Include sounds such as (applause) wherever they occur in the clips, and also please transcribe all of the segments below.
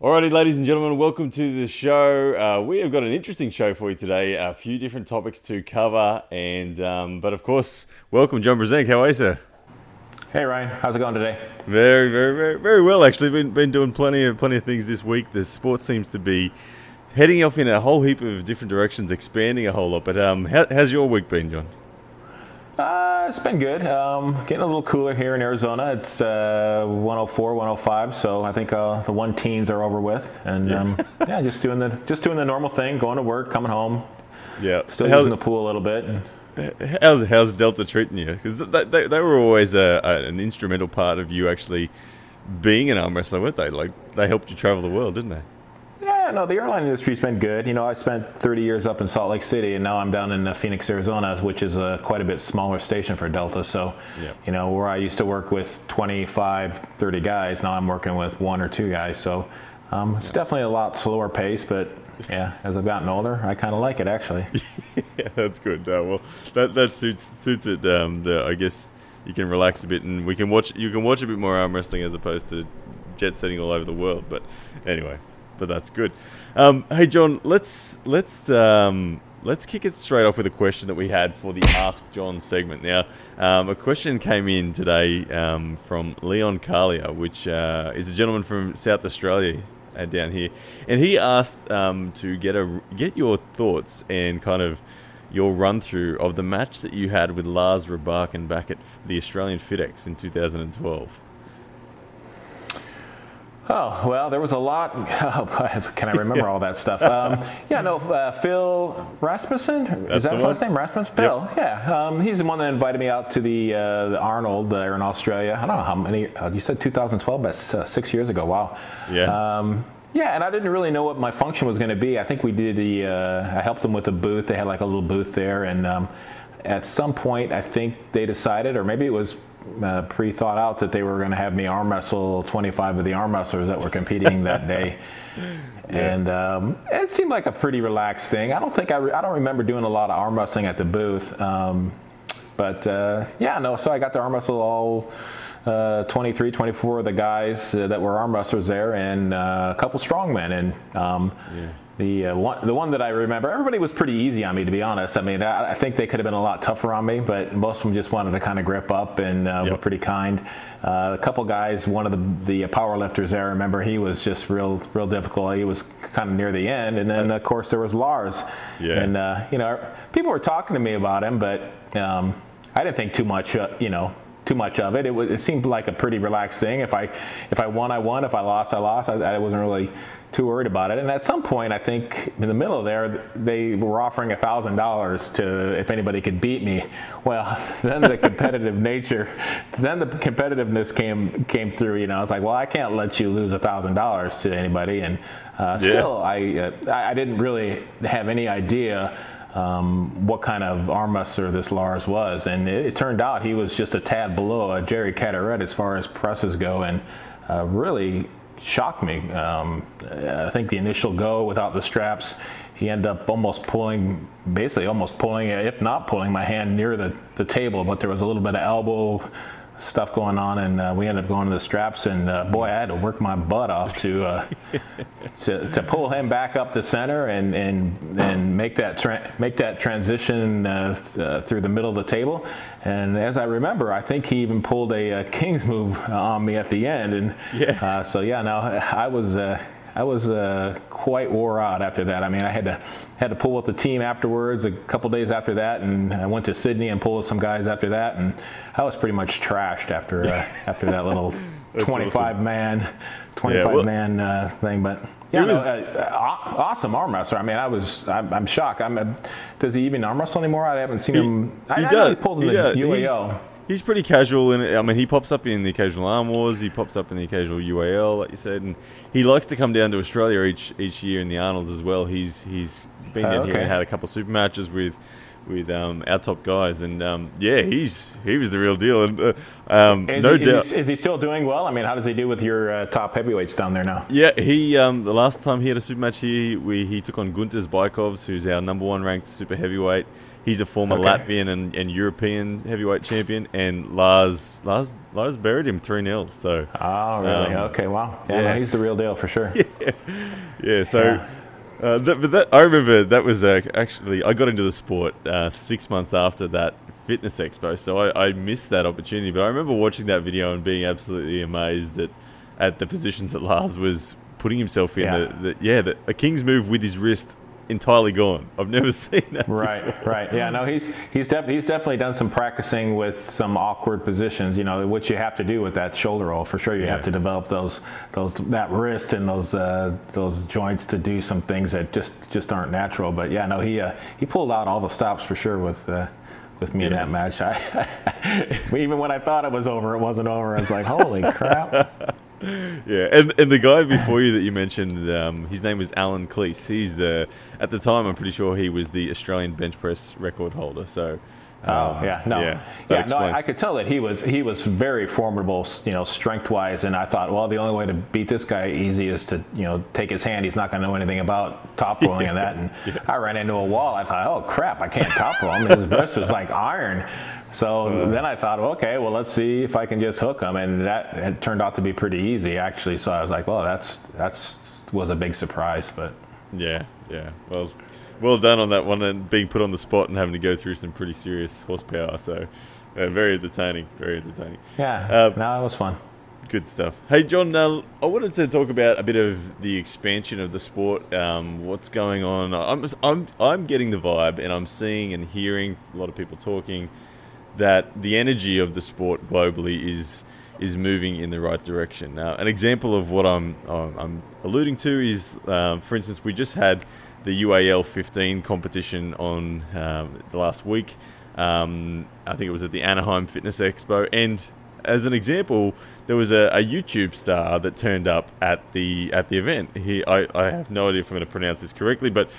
Alrighty, ladies and gentlemen, welcome to the show. Uh, we have got an interesting show for you today. A few different topics to cover, and um, but of course, welcome, John Brzenk. How are you, sir? Hey Ryan, how's it going today? Very, very, very, very well. Actually, been been doing plenty of plenty of things this week. The sport seems to be heading off in a whole heap of different directions, expanding a whole lot. But um, how, how's your week been, John? Uh, it's been good. Um, getting a little cooler here in Arizona. It's uh, 104, 105. So I think uh, the one teens are over with, and yeah. Um, yeah, just doing the just doing the normal thing, going to work, coming home. Yeah, still how's, using the pool a little bit. How's how's Delta treating you? Because they, they, they, were always a, a, an instrumental part of you actually being an arm wrestler, weren't they? Like they helped you travel the world, didn't they? Yeah, no, the airline industry's been good. You know, I spent 30 years up in Salt Lake City, and now I'm down in uh, Phoenix, Arizona, which is a quite a bit smaller station for Delta. So, yep. you know, where I used to work with 25, 30 guys, now I'm working with one or two guys. So, um, it's yep. definitely a lot slower pace, but yeah, as I've gotten older, I kind of like it actually. (laughs) yeah, that's good. Uh, well, that that suits suits it. Um, the, I guess you can relax a bit, and we can watch. You can watch a bit more arm wrestling as opposed to jet setting all over the world. But anyway, but that's good. Um, hey, John, let's let's um, let's kick it straight off with a question that we had for the Ask John segment. Now, um, a question came in today um, from Leon Carlier, which uh, is a gentleman from South Australia uh, down here, and he asked um, to get a get your thoughts and kind of your run through of the match that you had with Lars Rabakin back at the Australian FedEx in 2012. Oh, well, there was a lot. (laughs) Oh, can I remember all that stuff? Um, yeah, no, uh, Phil Rasmussen? Is that his last name? Rasmussen? Phil, yep. yeah. Um, he's the one that invited me out to the, uh, the Arnold there in Australia. I don't know how many, uh, you said 2012, that's uh, six years ago. Wow. Yeah. Um, yeah, and I didn't really know what my function was going to be. I think we did the, uh, I helped them with a booth. They had like a little booth there. And um, at some point, I think they decided, or maybe it was uh, pre-thought out that they were going to have me arm wrestle 25 of the arm wrestlers that were competing that day. (laughs) Yeah. And um, it seemed like a pretty relaxed thing. I don't think I, re- I don't remember doing a lot of arm wrestling at the booth. Um, but uh, yeah, no, so I got to arm wrestle all uh, 23, 24 of the guys uh, that were arm wrestlers there and uh, a couple strongmen. And um, yeah the uh, one, the one that I remember, everybody was pretty easy on me, to be honest. I mean, I, I, think they could have been a lot tougher on me, but most of them just wanted to kind of grip up and uh, yep. were pretty kind. Uh, a couple guys, one of the, the power lifters there, I remember he was just real, real difficult. He was kind of near the end, and then of course there was Lars. Yeah. And uh, you know, people were talking to me about him, but um, I didn't think too much. Uh, you know, too much of it. It, was, it seemed like a pretty relaxed thing. If I if I won, I won. If I lost, I lost. I, I wasn't really too worried about it. And at some point, I think in the middle of there, they were offering thousand dollars to if anybody could beat me. Well, (laughs) then the competitive (laughs) nature, then the competitiveness came came through. You know, I was like, well, I can't let you lose thousand dollars to anybody. And uh, yeah. still, I uh, I didn't really have any idea. Um, what kind of arm wrestler this Lars was, and it, it, turned out he was just a tad below a Jerry Cadorette as far as presses go, and uh, really shocked me. Um, I think the initial go without the straps, he ended up almost pulling, basically almost pulling, if not pulling my hand near the, the table, but there was a little bit of elbow stuff going on, and uh, we ended up going to the straps. And uh, boy, I had to work my butt off to uh, (laughs) to, to, pull him back up to center and and and make that tra- make that transition uh, th- uh, through the middle of the table. And as I remember, I think he even pulled a, a King's move on me at the end. And yeah. Uh, so yeah, now I was I was uh, quite wore out after that. I mean, I had to had to pull with the team afterwards. A couple days after that, and I went to Sydney and pulled with some guys after that, and I was pretty much trashed after uh, (laughs) after that little 25 awesome. man 25 yeah, well, man uh, thing. But yeah, was, no, uh, awesome arm wrestler. I mean, I was I'm, I'm shocked. I'm a, does he even arm wrestle anymore? I haven't seen he, him. He I, does. I he pulled in he the does. UAL he's pretty casual in it. I mean, he pops up in the occasional Arm Wars. He pops up in the occasional UAL, like you said, and he likes to come down to Australia each each year in the Arnold's as well. He's he's been down okay. here and had a couple of super matches with with um, our top guys, and um, yeah, he's he was the real deal, and uh, um, no he, doubt. Is he, is he, still doing well? I mean, how does he do with your uh, top heavyweights down there now? Yeah, he um, the last time he had a super match here, we he took on Gunter Zbykovs, who's our number one ranked super heavyweight He's a former Okay. Latvian and, and European heavyweight champion, and Lars Lars Lars buried him three 0 So Oh, really? Um, okay, wow. Yeah, yeah. No, he's the real deal for sure. (laughs) yeah, so. Yeah. Uh, that, but that, I remember that was uh, actually I got into the sport uh, six months after that fitness expo, so I, I missed that opportunity. But I remember watching that video and being absolutely amazed that at the positions that Lars was putting himself in. Yeah. That yeah, that a king's move with his wrist entirely gone. I've never (laughs) seen that. Right, before. right. Yeah, no, he's he's def- he's definitely done some practicing with some awkward positions. You know, what you have to do with that shoulder roll for sure. You Yeah. have to develop those those that wrist and those uh, those joints to do some things that just just aren't natural. But yeah, no, he uh, he pulled out all the stops for sure with. Uh, with me in that match, (laughs) I, (laughs) even when I thought it was over, it wasn't over. I was like, "Holy crap!" (laughs) Yeah, and and the guy before you that you mentioned, um, his name was Alan Cleese. He's the at the time I'm pretty sure he was the Australian bench press record holder. So. Oh um, yeah, no, yeah, yeah, no. I, I could tell that he was he was very formidable, you know, strength wise, and I thought, well, the only way to beat this guy easy is to you know take his hand. He's not going to know anything about top (laughs) rolling and that. And I ran into a wall. I thought, oh crap, I can't top roll him. His wrist was like iron. So then I thought, okay, well, let's see if I can just hook them, and that it turned out to be pretty easy actually. So I was like, well, that's that's was a big surprise, but. Yeah, yeah. Well, well done on that one and being put on the spot and having to go through some pretty serious horsepower. So, uh, very entertaining. Very entertaining. Yeah, Uh, no, it was fun. Good stuff. Hey, John, uh, I wanted to talk about a bit of the expansion of the sport. Um, what's going on? I'm, I'm, I'm getting the vibe, and I'm seeing and hearing a lot of people talking that the energy of the sport globally is is moving in the right direction. Now, an example of what I'm I'm, alluding to is, um, for instance, we just had the UAL 15 competition on um, the last week. Um, I think it was at the Anaheim Fitness Expo, and as an example, there was a, a YouTube star that turned up at the at the event. He, I, I have no idea if I'm going to pronounce this correctly, but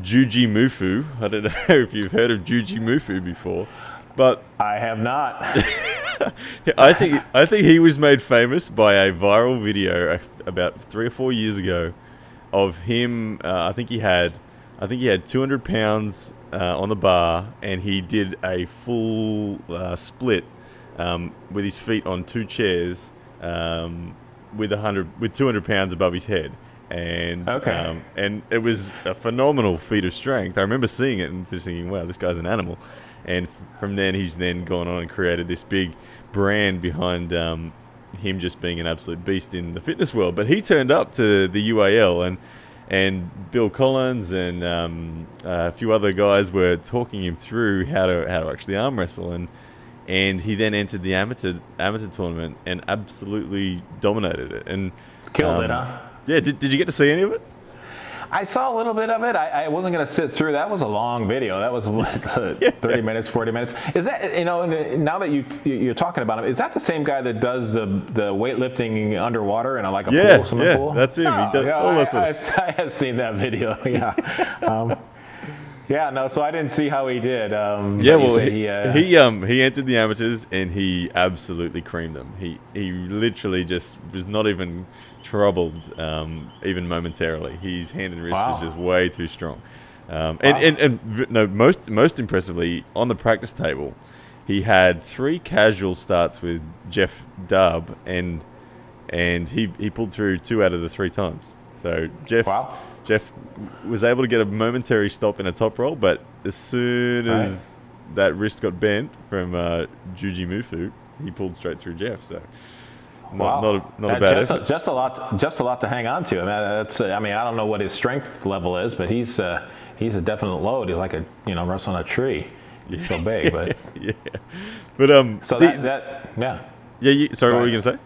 Jujimufu. I don't (laughs) know if you've heard of Jujimufu before, but I have not. (laughs) I think I think he was made famous by a viral video uh, about three or four years ago of him. Uh, I think he had, I think he had 200 pounds uh, on the bar, and he did a full uh, split um, with his feet on two chairs um, with a hundred with 200 pounds above his head. And Okay. um, and it was a phenomenal feat of strength. I remember seeing it and just thinking, "Wow, this guy's an animal." And from then, he's then gone on and created this big brand behind um, him just being an absolute beast in the fitness world. But he turned up to the UAL and and Bill Collins and um, a few other guys were talking him through how to how to actually arm wrestle and and he then entered the amateur amateur tournament and absolutely dominated it and Killed it, um, huh? Yeah, did, did you get to see any of it? I saw a little bit of it. I, I wasn't going to sit through. That was a long video. That was what, (laughs) 30 minutes, 40 minutes. Is that you know? Now that you you're talking about him, is that the same guy that does the the weightlifting underwater in a, like a Yeah, pool, swimming yeah, pool? that's him. He Oh, does yeah, all I, that sort I've, (laughs) I have seen that video. Yeah. um, yeah. No. So I didn't see how he did. Um, Yeah, well, he, he, uh, he um he entered the amateurs and he absolutely creamed them. He he literally just was not even troubled, um, even momentarily. His hand and wrist was just way too strong. Um, and, Wow. and and v- no, most most impressively on the practice table, he had three casual starts with Jeff Dubb and and he he pulled through two out of the three times. So Jeff Wow. Jeff was able to get a momentary stop in a top roll, but as soon Right. as that wrist got bent from uh, Jujimufu, he pulled straight through Jeff. So not Wow. not a, not a bad just, effort. just a lot, just a lot to hang on to. I mean, that's. uh, I mean, I don't know what his strength level is, but he's uh, he's a definite load. He's like a you know wrestling a tree. He's so big, but (laughs) yeah, but um, so the- that, that yeah. yeah. You, sorry, what were you gonna say?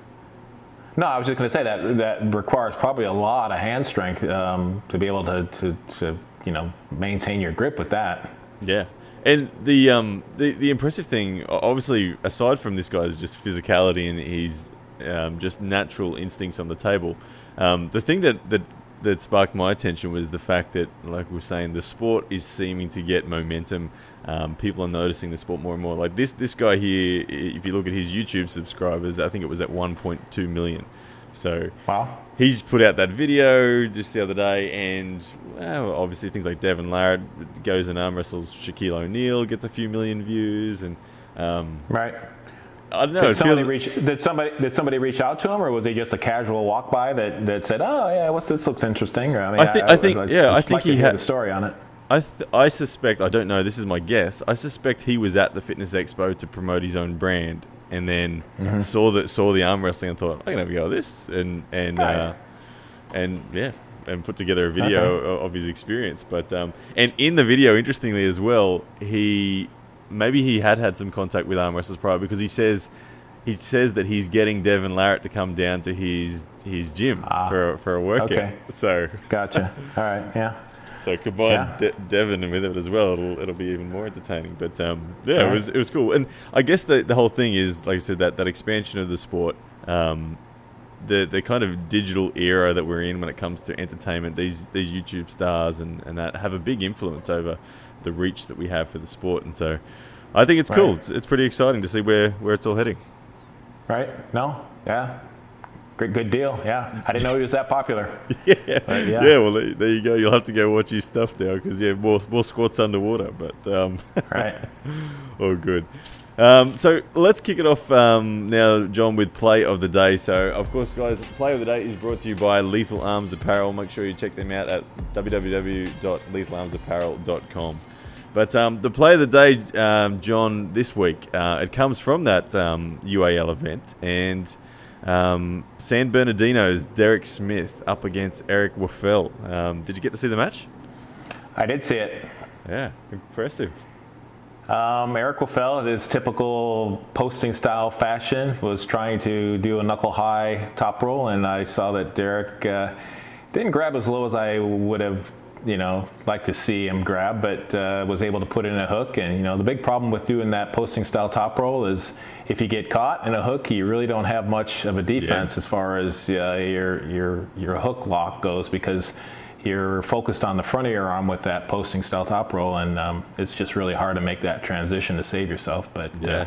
No, I was just going to say that that requires probably a lot of hand strength um, to be able to, to to you know maintain your grip with that. Yeah, and the um the the impressive thing, obviously, aside from this guy's just physicality and his um, just natural instincts on the table, um, the thing that that that sparked my attention was the fact that, like we were saying, the sport is seeming to get momentum. Um, people are noticing the sport more and more. Like this this guy here, if you look at his YouTube subscribers, I think it was at 1.2 million. So Wow. he's put out that video just the other day, and well, obviously things like Devon Larratt goes and arm wrestles Shaquille O'Neal, gets a few million views, and um, Right. I don't know. Did somebody feels reach? Did somebody did somebody reach out to him, or was he just a casual walk by that, that said, "Oh yeah, what's this looks interesting"? Or, I mean, I thi- I think- I'd yeah, I think to he had- a story on it. I th- I suspect I don't know. This is my guess. I suspect he was at the fitness expo to promote his own brand, and then Mm-hmm. saw that saw the arm wrestling and thought I can have a go at this, and and uh, and yeah, and put together a video o- of his experience. But um, and in the video, interestingly as well, he maybe he had had some contact with arm wrestlers prior because he says he says that he's getting Devon Larratt to come down to his his gym Ah, for for a workout. okay. So Gotcha. (laughs) All right. Yeah. so combine Yeah. De- Devon with it as well, it'll it'll be even more entertaining. But um, yeah, it was it was cool, and I guess the the whole thing is like I said that that expansion of the sport, um, the the kind of digital era that we're in when it comes to entertainment. These these YouTube stars and and that have a big influence over the reach that we have for the sport, and so I think it's cool. It's, it's pretty exciting to see where where it's all heading. Right. No. Yeah. Good. Good deal. Yeah. I didn't know he was that popular. (laughs) yeah. But, yeah, yeah. Well, there, you go. You'll have to go watch his stuff now because yeah, more more squats underwater, but. Um, (laughs) Right. Oh, good. Um, so let's kick it off um, now, John, with play of the day. So, of course, guys, play of the day is brought to you by Lethal Arms Apparel. Make sure you check them out at www.lethalarmsapparel.com. But um, the play of the day, um, John, this week, uh, it comes from that um, UAL event, and um, San Bernardino's Derek Smith up against Eric Waffel. Um, did you get to see the match? I did see it. Yeah, impressive. Um, Eric Waffel, in his typical posting style fashion, was trying to do a knuckle high top roll, and I saw that Derek uh, didn't grab as low as I would have, you know, like to see him grab, but uh, was able to put in a hook. And you know, the big problem with doing that posting style top roll is if you get caught in a hook, you really don't have much of a defense as far as uh, your your your hook lock goes because you're focused on the front of your arm with that posting style top roll, and um, it's just really hard to make that transition to save yourself. But Yeah. uh,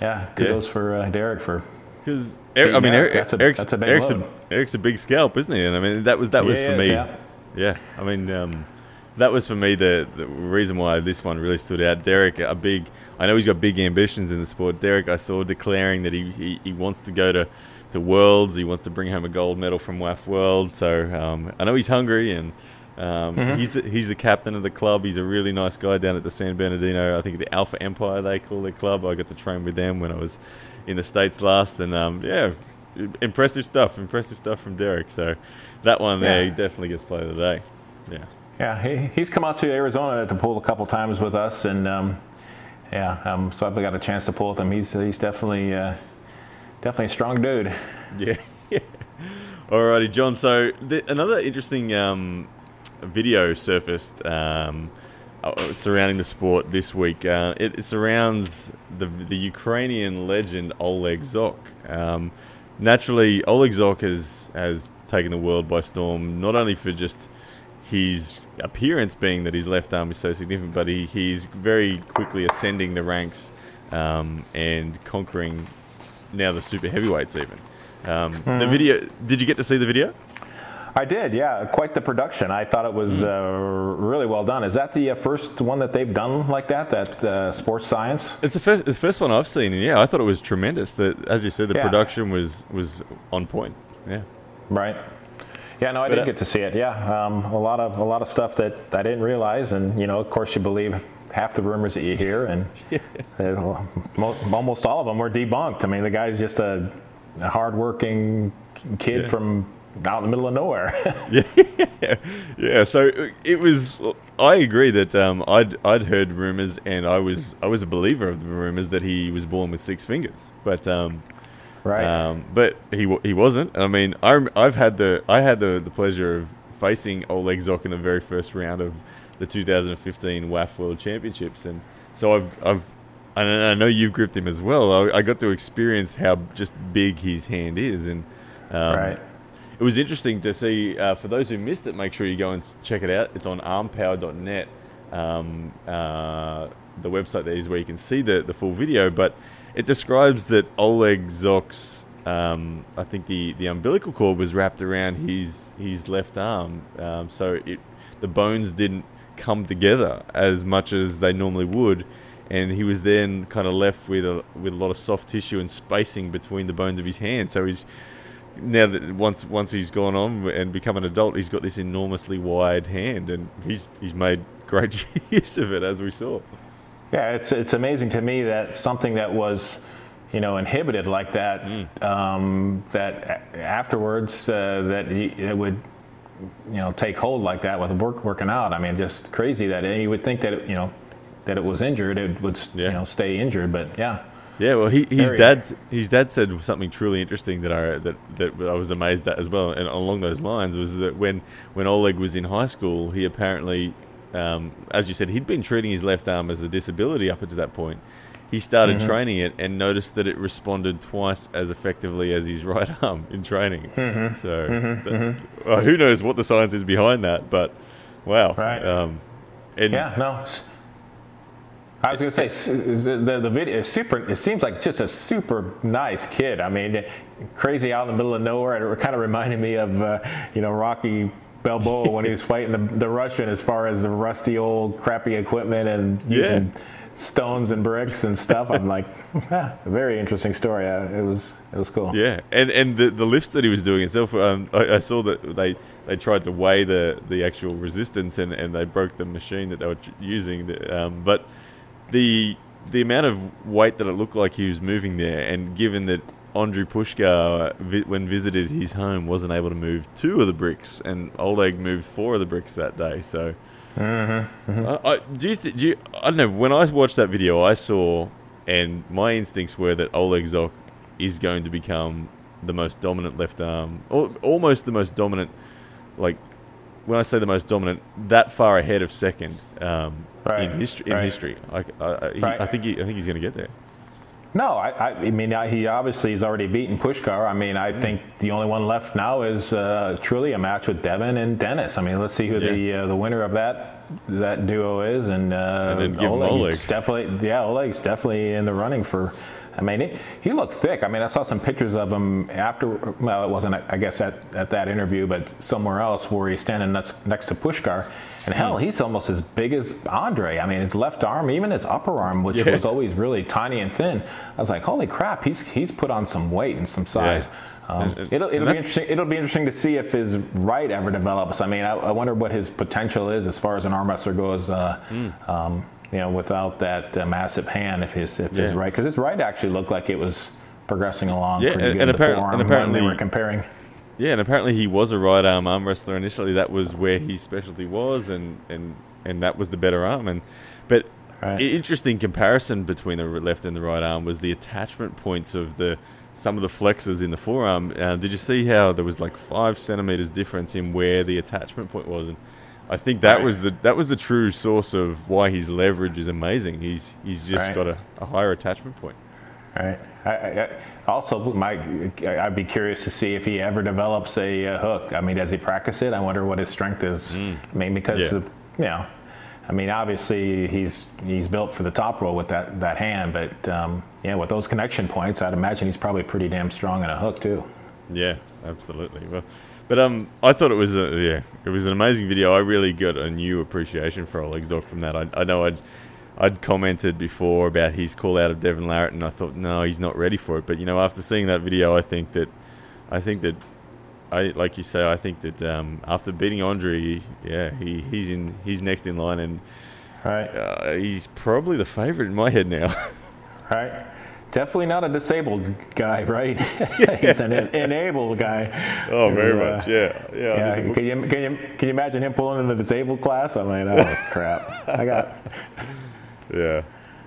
yeah, kudos for uh, Derek for Because I mean, Eric, Eric, that's a- Eric's, that's a big Eric's, a, Eric's a big scalp, isn't he? And I mean, that was that was He for me. yeah. Yeah, I mean, um, that was for me the, the reason why this one really stood out. Derek, a big, I know he's got big ambitions in the sport. Derek, I saw declaring that he, he, he wants to go to, to Worlds. He wants to bring home a gold medal from WAF World. So um, I know he's hungry and. Um, Mm-hmm. He's the, he's the captain of the club. He's a really nice guy down at the San Bernardino. I think the Alpha Empire they call their club. I got to train with them when I was in the states last, and um, yeah, impressive stuff. Impressive stuff from Derek. So that one there Yeah. he definitely gets play of the day. Yeah, yeah. He, he's come out to Arizona to pull a couple times with us, and um, yeah, um, so I've got a chance to pull with him. He's he's definitely uh, definitely a strong dude. (laughs) yeah. Alrighty, John. So the, another interesting um, video surfaced um, uh, surrounding the sport this week. Uh, it, it surrounds the the Ukrainian legend Oleg Zhokh. Um, naturally, Oleg Zhokh has has taken the world by storm. Not only for just his appearance being that his left arm is so significant, but he, he's very quickly ascending the ranks um, and conquering now the super heavyweights even. Um, The video. Did you get to see the video? I did, yeah. Quite the production. I thought it was uh, really well done. Is that the uh, first one that they've done like that? That uh, sports science? It's the first. It's the first one I've seen, and yeah, I thought it was tremendous. That, as you said, the Yeah. production was was on point. Yeah. Right. Yeah, no, I But, did uh, get to see it. Yeah, um, a lot of a lot of stuff that I didn't realize, and you know, of course, you believe half the rumors that you hear, and (laughs) uh, most, almost all of them were debunked. I mean, the guy's just a, a hardworking kid Yeah. from out in the middle of nowhere. (laughs) yeah, (laughs) yeah. So it was. I agree that um, I'd I'd heard rumors, and I was I was a believer of the rumors that he was born with six fingers, but um, right. um, but he he wasn't. I mean, I I've had the I had the, the pleasure of facing Oleg Zhokh in the very first round of the 2015 WAF World Championships, and so I've I've and I know you've gripped him as well. I, I got to experience how just big his hand is, and um, right. It was interesting to see. Uh, for those who missed it, make sure you go and check it out. It's on armpower.net. Um, uh, the website there is where you can see the, the full video, but it describes that Oleg Zhokh's um, I think the, the umbilical cord was wrapped around his his left arm, um, so it the bones didn't come together as much as they normally would, and he was then kind of left with a with a lot of soft tissue and spacing between the bones of his hand. So he's now that once once he's gone on and become an adult, he's got this enormously wide hand, and he's he's made great (laughs) use of it as we saw. Yeah, it's it's amazing to me that something that was, you know, inhibited like that, mm. um, that afterwards uh, that it would, you know, take hold like that with work working out. I mean, just crazy that you would think that it, you know that it was injured, it would yeah. you know stay injured, but yeah. Yeah, well, he, his dad his dad said something truly interesting that I that, that I was amazed at as well, and along those lines was that when when Oleg was in high school, he apparently, um, as you said, he'd been treating his left arm as a disability up until that point. He started mm-hmm. training it and noticed that it responded twice as effectively as his (laughs) right arm in training. Mm-hmm. So, mm-hmm. That, mm-hmm. well, who knows what the science is behind that? But wow, right? Um, yeah, no, I was going to say the the video is super. It seems like just a super nice kid. I mean, crazy out in the middle of nowhere. It kind of reminded me of uh, you know Rocky Balboa when he was (laughs) fighting the, the Russian as far as the rusty old crappy equipment and using stones and bricks and stuff. I'm like, (laughs) ah, very interesting story. Uh, it was it was cool. Yeah, and and the the lifts that he was doing itself. Um, I, I saw that they they tried to weigh the the actual resistance and and they broke the machine that they were using. Um, but the the amount of weight that it looked like he was moving there, and given that Andrei Pushkar, when visited his home, wasn't able to move two of the bricks, and Oleg moved four of the bricks that day. So, mm-hmm, mm-hmm. I, I, do you, th- do you? I don't know. When I watched that video, I saw, and my instincts were that Oleg Zhokh is going to become the most dominant left arm, or almost the most dominant, like when I say the most dominant, that far ahead of second um, right. in history. In right. history, I, I, he, right. I, think he, I think he's going to get there. No, I, I, mean he obviously has already beaten Pushkar. I mean, I mm. think the only one left now is uh, truly a match with Devon and Dennis. I mean, let's see who yeah. the uh, the winner of that that duo is, and, uh, and then give Oleg. Oleg. Definitely, yeah, Oleg's definitely in the running for I mean, it, he looked thick. I mean, I saw some pictures of him after. Well, it wasn't, I guess, at, at that interview, but somewhere else where he's standing next, next to Pushkar. And hell, hmm. he's almost as big as Andre. I mean, his left arm, even his upper arm, which yeah. was always really tiny and thin. I was like, holy crap, he's he's put on some weight and some size. Yeah. Um, it'll, it'll be interesting. It'll be interesting to see if his right ever develops. I mean, I, I wonder what his potential is as far as an arm wrestler goes. Uh, mm. um, you know, without that uh, massive hand, if his if yeah. his right, because his right actually looked like it was progressing along yeah, pretty and. And, appara- and apparently they were comparing. Yeah, and apparently he was a right arm arm wrestler initially. That was where his specialty was, and and and that was the better arm. And but right. interesting comparison between the left and the right arm was the attachment points of the some of the flexors in the forearm. Uh, did you see how there was like five centimeters difference in where the attachment point was? And I think that right. was the that was the true source of why his leverage is amazing. He's he's just right. got a, a, higher attachment point. Right. I, I, also, my, I'd be curious to see if he ever develops a, a, hook. I mean, does he practice it? I wonder what his strength is. Mm. I mean, because yeah. you know, I mean, obviously he's he's built for the top roll with that that hand, but um, yeah, with those connection points, I'd imagine he's probably pretty damn strong in a hook too. Yeah, absolutely. Well, but um, I thought it was a yeah, it was an amazing video. I really got a new appreciation for Oleg Zhokh from that. I, I know I'd I'd commented before about his call out of Devon Larratt, and I thought no, he's not ready for it. But you know, after seeing that video, I think that I think that I like you say, I think that um, after beating Andre, yeah, he, he's in he's next in line, and right, uh, he's probably the favorite in my head now. right. Definitely not a disabled guy, right? (laughs) He's an enabled guy. Oh, very uh, much, yeah, yeah. yeah. Can you can you can you imagine him pulling in the disabled class? I mean, oh (laughs) crap! I got. Yeah,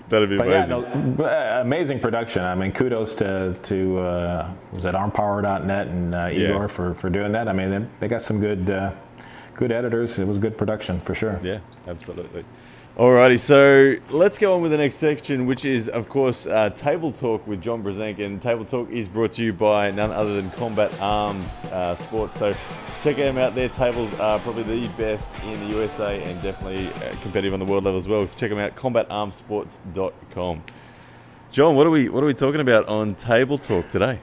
that'd be but amazing. Yeah, no, uh, amazing production. I mean, kudos to to uh, was it armpower.net and uh, Igor yeah. for for doing that. I mean, they, they got some good uh, good editors. It was good production for sure. Yeah, absolutely. Alrighty, so let's go on with the next section, which is, of course, uh, Table Talk with John Brzenk. And Table Talk is brought to you by none other than Combat Arms uh, Sports. So check them out. Their tables are probably the best in the USA and definitely uh, competitive on the world level as well. Check them out, combatarmsports.com. John, what are we what are we talking about on Table Talk today?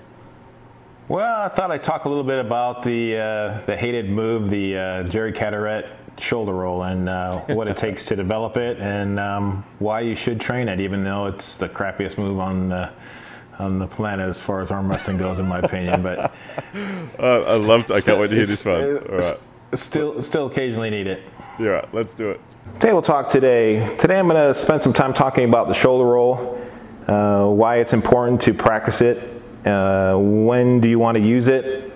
Well, I thought I'd talk a little bit about the uh, the hated move, the uh, Jerry Cadorette shoulder roll, and uh, what it takes to develop it, and um, why you should train it, even though it's the crappiest move on the on the planet as far as arm wrestling goes, in my opinion. But (laughs) uh, I loved. I can't wait to hear this one. All right. Still, still occasionally need it. Yeah, right, let's do it. Table talk today. Today I'm going to spend some time talking about the shoulder roll, uh, why it's important to practice it, uh, when do you want to use it,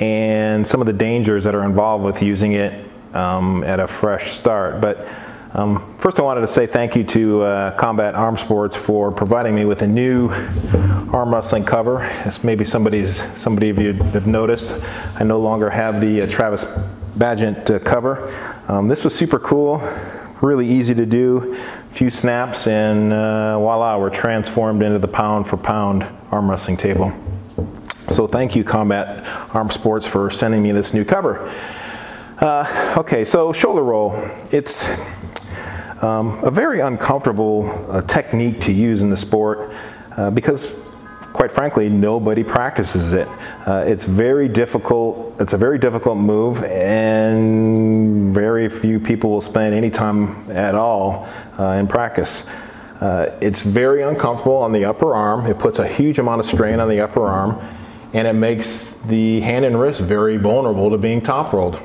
and some of the dangers that are involved with using it um, at a fresh start. But um, first, I wanted to say thank you to uh, Combat Arm Sports for providing me with a new arm wrestling cover. As maybe somebody's somebody of you have noticed, I no longer have the uh, Travis Bagent uh, cover. Um, this was super cool, really easy to do. A few snaps, and uh, voila, we're transformed into the pound for pound arm wrestling table. So thank you, Combat Arm Sports, for sending me this new cover. Uh, okay, so shoulder roll. It's um, a very uncomfortable uh, technique to use in the sport uh, because, quite frankly, nobody practices it. Uh, it's very difficult. It's a very difficult move, and very few people will spend any time at all uh, in practice. Uh, it's very uncomfortable on the upper arm. It puts a huge amount of strain on the upper arm, and it makes the hand and wrist very vulnerable to being top rolled.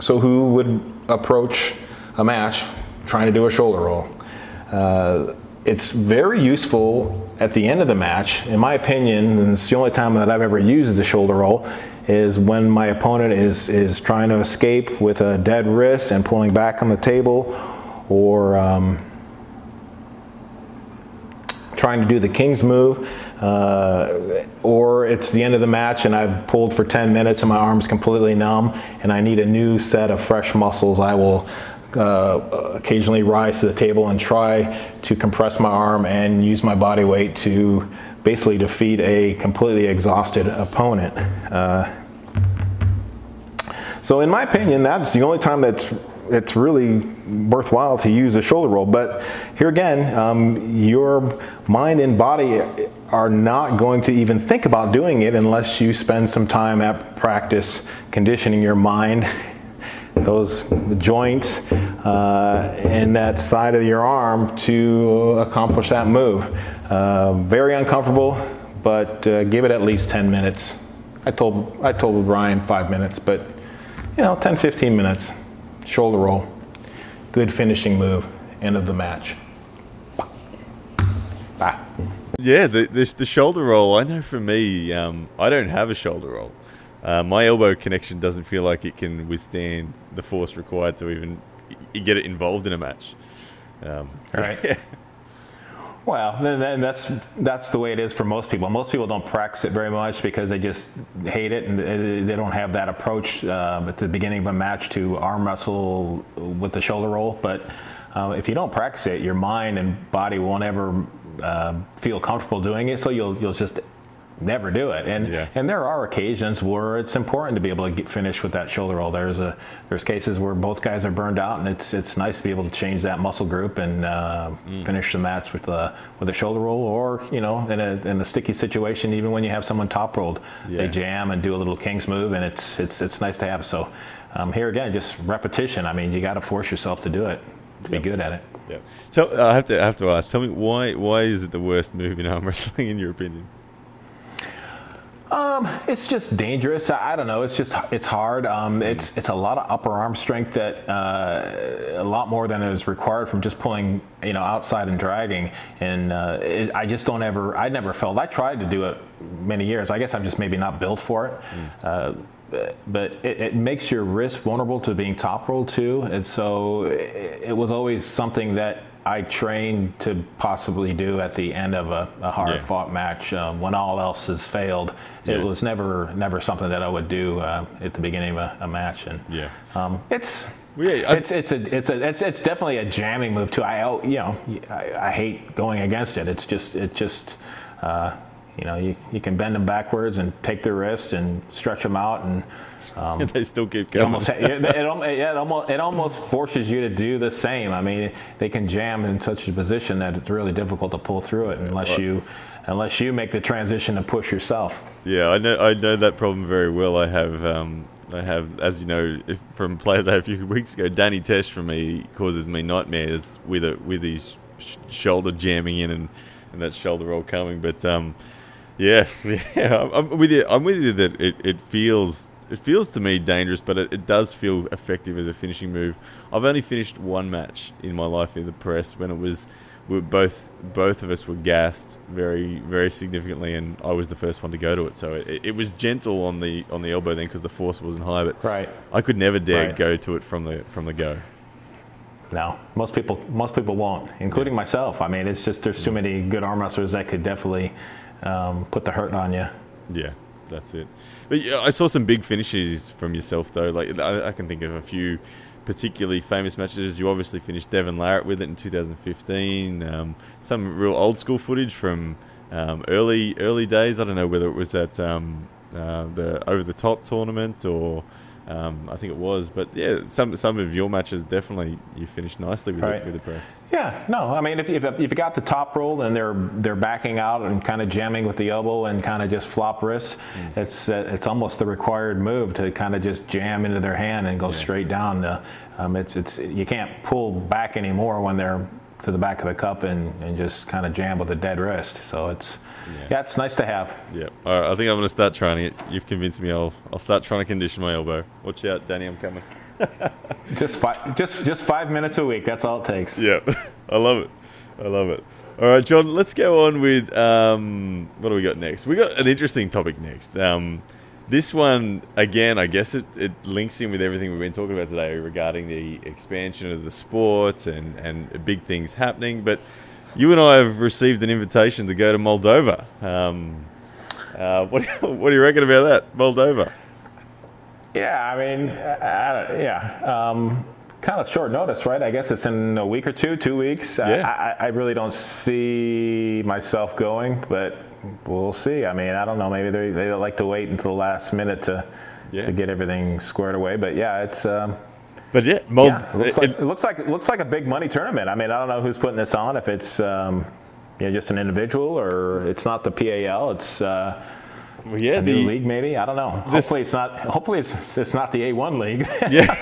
So, who would approach a match trying to do a shoulder roll? Uh, it's very useful at the end of the match, in my opinion, and it's the only time that I've ever used the shoulder roll, is when my opponent is, is trying to escape with a dead wrist and pulling back on the table, or um, trying to do the king's move. Uh, or it's the end of the match and I've pulled for 10 minutes and my arm's completely numb and I need a new set of fresh muscles, I will uh, occasionally rise to the table and try to compress my arm and use my body weight to basically defeat a completely exhausted opponent. Uh, so, in my opinion, that's the only time that's it's really worthwhile to use a shoulder roll. But here again, um, your mind and body are not going to even think about doing it unless you spend some time at practice conditioning your mind, (laughs) those joints, uh, and that side of your arm to accomplish that move. Uh, very uncomfortable, but uh, give it at least 10 minutes. I told I told Ryan five minutes, but you know, 10, 15 minutes shoulder roll, good finishing move, end of the match. Bah. Yeah, the, the, the shoulder roll. I know for me, um, I don't have a shoulder roll. Uh, my elbow connection doesn't feel like it can withstand the force required to even get it involved in a match. Um, right. (laughs) Well, then, that's that's the way it is for most people. Most people don't practice it very much because they just hate it and they don't have that approach uh, at the beginning of a match to arm wrestle with the shoulder roll. But uh, if you don't practice it, your mind and body won't ever uh, feel comfortable doing it. So you'll you'll just never do it. And yeah. and there are occasions where it's important to be able to get finished with that shoulder roll. There's a there's cases where both guys are burned out, and it's it's nice to be able to change that muscle group and uh, mm. finish the match with a with a shoulder roll, or you know in a in a sticky situation, even when you have someone top rolled, yeah. they jam and do a little king's move, and it's it's it's nice to have. So um, here again, just repetition. I mean, you got to force yourself to do it to yep. be good at it. Yeah. So I have to I have to ask. Tell me why why is it the worst move in arm (laughs) wrestling in your opinion? Um, it's just dangerous. I, I, don't know. It's just it's hard. Um, it's it's a lot of upper arm strength that uh, a lot more than is required from just pulling you know outside and dragging. And uh, it, I just don't ever. I never felt. I tried to do it many years. I guess I'm just maybe not built for it. Mm. Uh, but it, it, makes your wrist vulnerable to being top rolled too, and so it, it was always something that I trained to possibly do at the end of a, a hard yeah. fought match um, when all else has failed. Yeah. It was never never something that I would do uh, at the beginning of a, a match, and yeah, um, it's. Yeah, it's it's a it's a it's it's definitely a jamming move too. I you know I, I hate going against it. It's just it just uh, you know, you, you can bend them backwards and take their wrist and stretch them out, and, um, and (laughs) they still keep going. It almost, (laughs) it, it, it, almost, it almost forces you to do the same. I mean, they can jam in such a position that it's really difficult to pull through it unless you unless you make the transition to push yourself. Yeah, I know I know that problem very well. I have um, I have, as you know, if, from play day a few weeks ago, Danny Tesh for me causes me nightmares with it with his sh- shoulder jamming in and, and that shoulder roll coming. But um, yeah, (laughs) yeah, I'm, I'm with you. I'm with you that it, it feels it feels to me dangerous, but it, it does feel effective as a finishing move. I've only finished one match in my life in the press when it was we both both of us were gassed very very significantly, and I was the first one to go to it. So it, it was gentle on the on the elbow then because the force wasn't high, but right. I could never dare Right. go to it from the from the go. No, most people most people won't, including myself. I mean, it's just there's too many good arm wrestlers that could definitely um, put the hurt on you. Yeah, that's it. But yeah, I saw some big finishes from yourself though. Like I, I can think of a few particularly famous matches. You obviously finished Devon Larratt with it in 2015. Um, some real old school footage from um, early early days. I don't know whether it was at um, uh, the over the top tournament or. Um, I think it was, but yeah, some some of your matches definitely you finished nicely with, Right. the, with the press. Yeah, no, I mean, if, if, if you got the top roll and they're they're backing out and kind of jamming with the elbow and kind of just flop wrists, it's uh, it's almost the required move to kind of just jam into their hand and go straight down. The, um, it's it's you can't pull back anymore when they're to the back of the cup and, and just kind of jam with a dead wrist. So it's yeah, it's nice to have. Yeah, all right, I think I'm going to start trying it. You've convinced me. I'll I'll start trying to condition my elbow. Watch out, Danny, I'm coming. (laughs) Just five just just five minutes a week. That's all it takes. Yeah, (laughs) I love it. I love it. All right, John, let's go on with um, what do we got next? We got an interesting topic next. Um, this one, again, I guess it, it links in with everything we've been talking about today regarding the expansion of the sport and, and big things happening. But you and I have received an invitation to go to Moldova. Um, uh, what, (laughs) what do you reckon about that, Moldova? Yeah, I mean, I, yeah, um, kind of short notice, right? I guess it's in a week or two, two weeks. I- Yeah. I, I really don't see myself going, but we'll see. I mean, I don't know. Maybe they, they like to wait until the last minute to Yeah. to get everything squared away. But yeah, it's. Um, But yeah, Mold, yeah, it looks, like, it looks like it looks like a big money tournament. I mean, I don't know who's putting this on. If it's um, you know just an individual or it's not the PAL, it's uh, well, yeah, a new the, league maybe. I don't know. This- hopefully it's not. Hopefully it's it's not the A1 league. (laughs) yeah.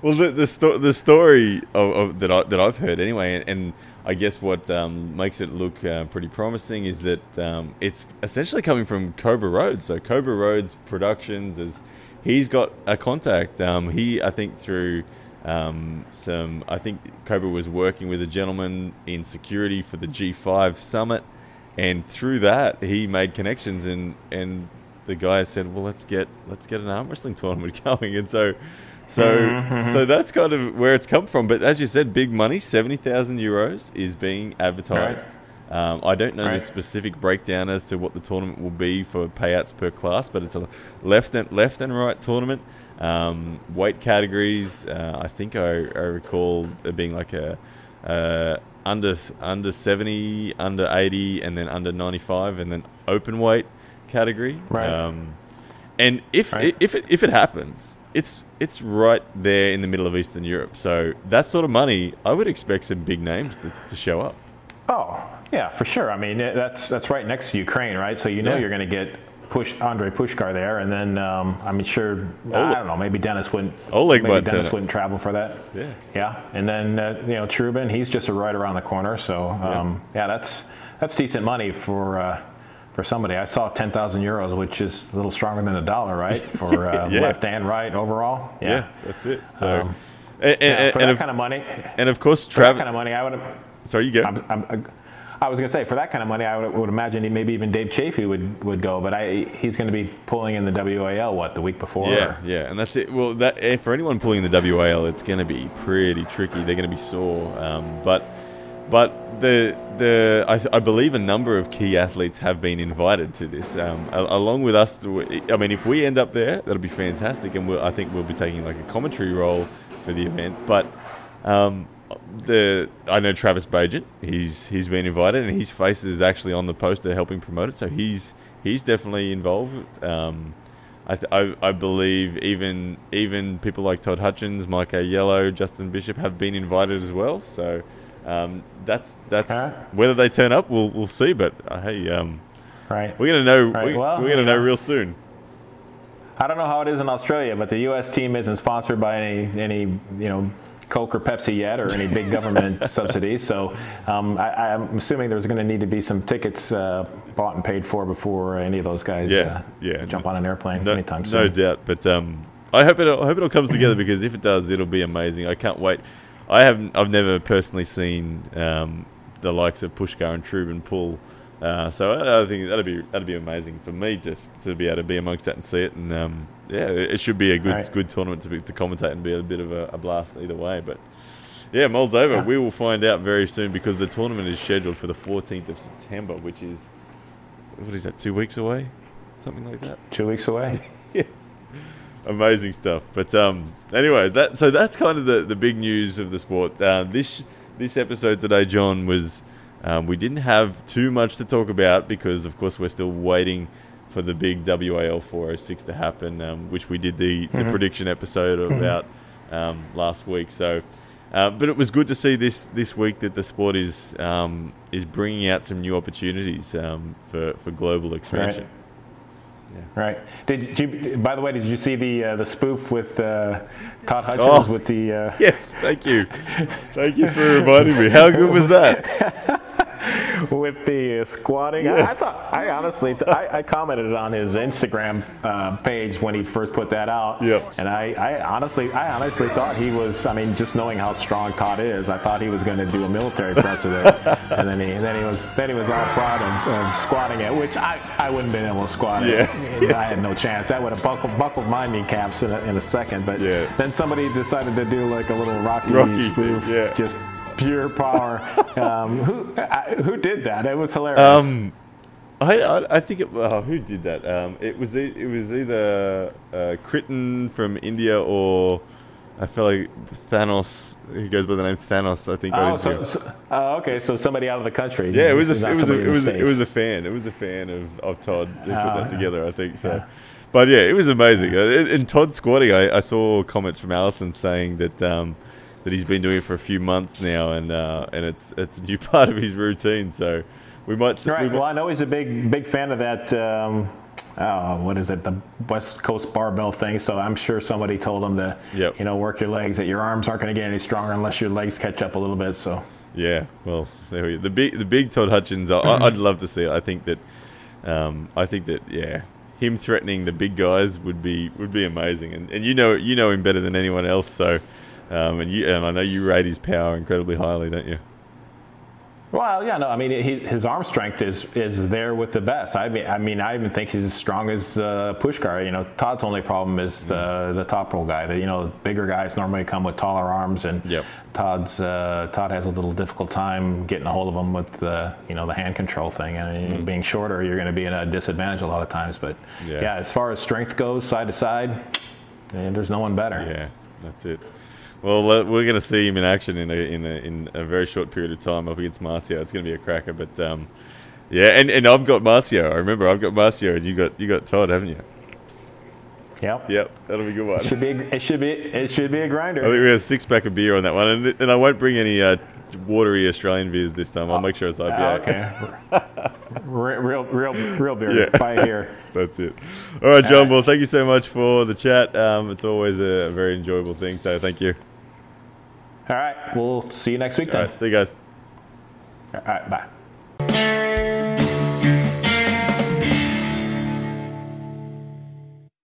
well, the the, sto- the story of, of, that I, that I've heard anyway, and, and I guess what um, makes it look uh, pretty promising is that um, it's essentially coming from Cobra Roads. So Cobra Roads Productions is he's got a contact. Um, he I think through. Um, some, I think Cobra was working with a gentleman in security for the G5 summit, and through that he made connections, and and the guy said, well, let's get let's get an arm wrestling (laughs) tournament going, and so so so that's kind of where it's come from. But as you said, big money, seventy thousand euros is being advertised. Um, I don't know the specific breakdown as to what the tournament will be for payouts per class, but it's a left and left and right tournament. Um, weight categories, uh, I think I, I recall it being like a uh, under under seventy, under eighty, and then under ninety five, and then open weight category. Right. Um, and if Right. if it if it happens, it's it's right there in the middle of Eastern Europe. So that sort of money, I would expect some big names to, to show up. Oh, yeah, for sure. I mean, that's that's right next to Ukraine, right? So you know Yeah. you're going to get push Andre Pushkar there, and then um, I'm sure I don't know. Maybe Dennis wouldn't. Oleg maybe Dennis wouldn't travel for that. Yeah. Yeah, and then uh, you know Trubin, he's just right around the corner. So um, yeah. that's that's decent money for. Uh, for somebody, I saw ten thousand euros, which is a little stronger than a dollar, right? (laughs) For uh, Yeah. left and right overall. Yeah, that's it. So, Um, and, Yeah, for and that kind of money, and of course, Travis. kind of money, I would have. sorry, you go. I'm, I'm, I was going to say, for that kind of money, I would, would imagine maybe even Dave Chaffee would, would go, but I, he's going to be pulling in the WAL, what, the week before? Yeah, or- yeah, and that's it. Well, that eh, for anyone pulling in the WAL, it's going to be pretty tricky. They're going to be sore, um, but but the the I, I believe a number of key athletes have been invited to this, um, along with us. I mean, if we end up there, that'll be fantastic, and we'll, I think we'll be taking like a commentary role for the event. But um, the I know Travis Bagent. He's he's been invited, and his face is actually on the poster helping promote it. So he's he's definitely involved. Um, I, th- I, I believe even even people like Todd Hutchings, Mike Ayello, Justin Bishop have been invited as well. So um, that's that's Alright. whether they turn up, we'll we'll see. But uh, hey, um, Right. we're gonna know Right, we, well, we're gonna know know. real soon. I don't know how it is in Australia, but the U.S. team isn't sponsored by any any you know Coke or Pepsi yet, or any big government (laughs) subsidies. So um, I, I'm assuming there's going to need to be some tickets uh, bought and paid for before any of those guys Yeah, uh, yeah. jump on an airplane No, anytime no doubt. But um, I hope it I hope it all comes together because if it does, it'll be amazing. I can't wait. I haven't I've never personally seen um, the likes of Pushkar and Trubin pull. Uh, so I, think that'd be that'd be amazing for me to to be able to be amongst that and see it. And um, yeah, it, it should be a good Right. good tournament to be, to commentate and be a bit of a, a blast either way. But yeah, Moldova, Yeah. we will find out very soon because the tournament is scheduled for the 14th of September, which is what is that? Two weeks away, something like that. Two weeks away. (laughs) yes. Amazing stuff. But um, anyway, that so that's kind of the, the big news of the sport. Uh, this this episode today, John, was um, we didn't have too much to talk about because, of course, we're still waiting for the big WAL 406 to happen, um, which we did the, the prediction episode about um, last week. So. Uh, but it was good to see this, this week that the sport is um, is bringing out some new opportunities um, for, for global expansion. Right. Did you? By the way, did you see the uh, the spoof with uh, Todd Hutchings Oh. with the? Uh, (laughs) Yes, thank you. Thank you for reminding me. How good was that? (laughs) (laughs) with the uh, squatting. I, I thought, I honestly, th- I, I commented on his Instagram uh, page when he first put that out. Yep. And I, I honestly, I honestly thought he was. I mean, just knowing how strong Todd is, I thought he was going to do a military presser (laughs) there. and then he, then he was, then he was all proud of, of squatting it, which I, I wouldn't have been able to squat it. Yeah. You (laughs) I had no chance. That would have buckled, buckled my kneecaps in a, in a second. But Yeah. then somebody decided to do like a little Rocky, Rocky spoof, yeah. just pure power. (laughs) um, who I, who did that? It was hilarious. Um, I, I I think it. Oh, who did that? Um, it was e- it was either uh, Crichton from India or I feel like Thanos. He goes by the name Thanos? I think. oh, so, so, oh, okay. So somebody out of the country. yeah, it was a it was a, it was a, it was a fan. It was a fan of, of Todd who put Ah, that together. I think so. But yeah, it was amazing. Uh, In, in Todd squatting, I, I saw comments from Allison saying that um, that he's been doing it for a few months now, and uh, and it's it's a new (laughs) part of his routine. So we might s- we Right. might- Well, I know he's a big big fan of that. Um, oh, what is it? The West Coast barbell thing. So I'm sure somebody told him to, Yep. you know, work your legs. That your arms aren't going to get any stronger unless your legs catch up a little bit. So. Yeah, well, there we go. The big, the big Todd Hutchings. I, I'd love to see it. I think that, um, I think that, yeah, him threatening the big guys would be would be amazing. And, and you know, you know him better than anyone else. So, um, and you and I know you rate his power incredibly highly, don't you? Well, yeah, no, I mean, he, his arm strength is is there with the best. I mean, I mean, I even think he's as strong as uh, Pushkar. You know, Todd's only problem is the the top roll guy. The, you know, bigger guys normally come with taller arms, and Yep. Todd's uh, Todd has a little difficult time getting a hold of them with the you know the hand control thing. And being shorter, you're going to be in a disadvantage a lot of times. But Yeah. yeah, as far as strength goes, side to side, eh, there's no one better. Yeah, that's it. Well, we're going to see him in action in a, in a in a very short period of time up against Marcio. It's going to be a cracker. But um, yeah, and, and I've got Marcio. I remember I've got Marcio, and you got you got Todd, haven't you? Yep. Yep, that'll be a good one. It should be. It should be. It should be a grinder. I think we have a six pack of beer on that one, and, and I won't bring any uh, watery Australian beers this time. I'll make sure it's IPA. Oh, okay. (laughs) Real, real, real beer. Yeah. It here. (laughs) That's it. All right, John. Well, thank you so much for the chat. Um, it's always a very enjoyable thing. So thank you. All right. We'll see you next week All then. right, see you guys. All right. Bye.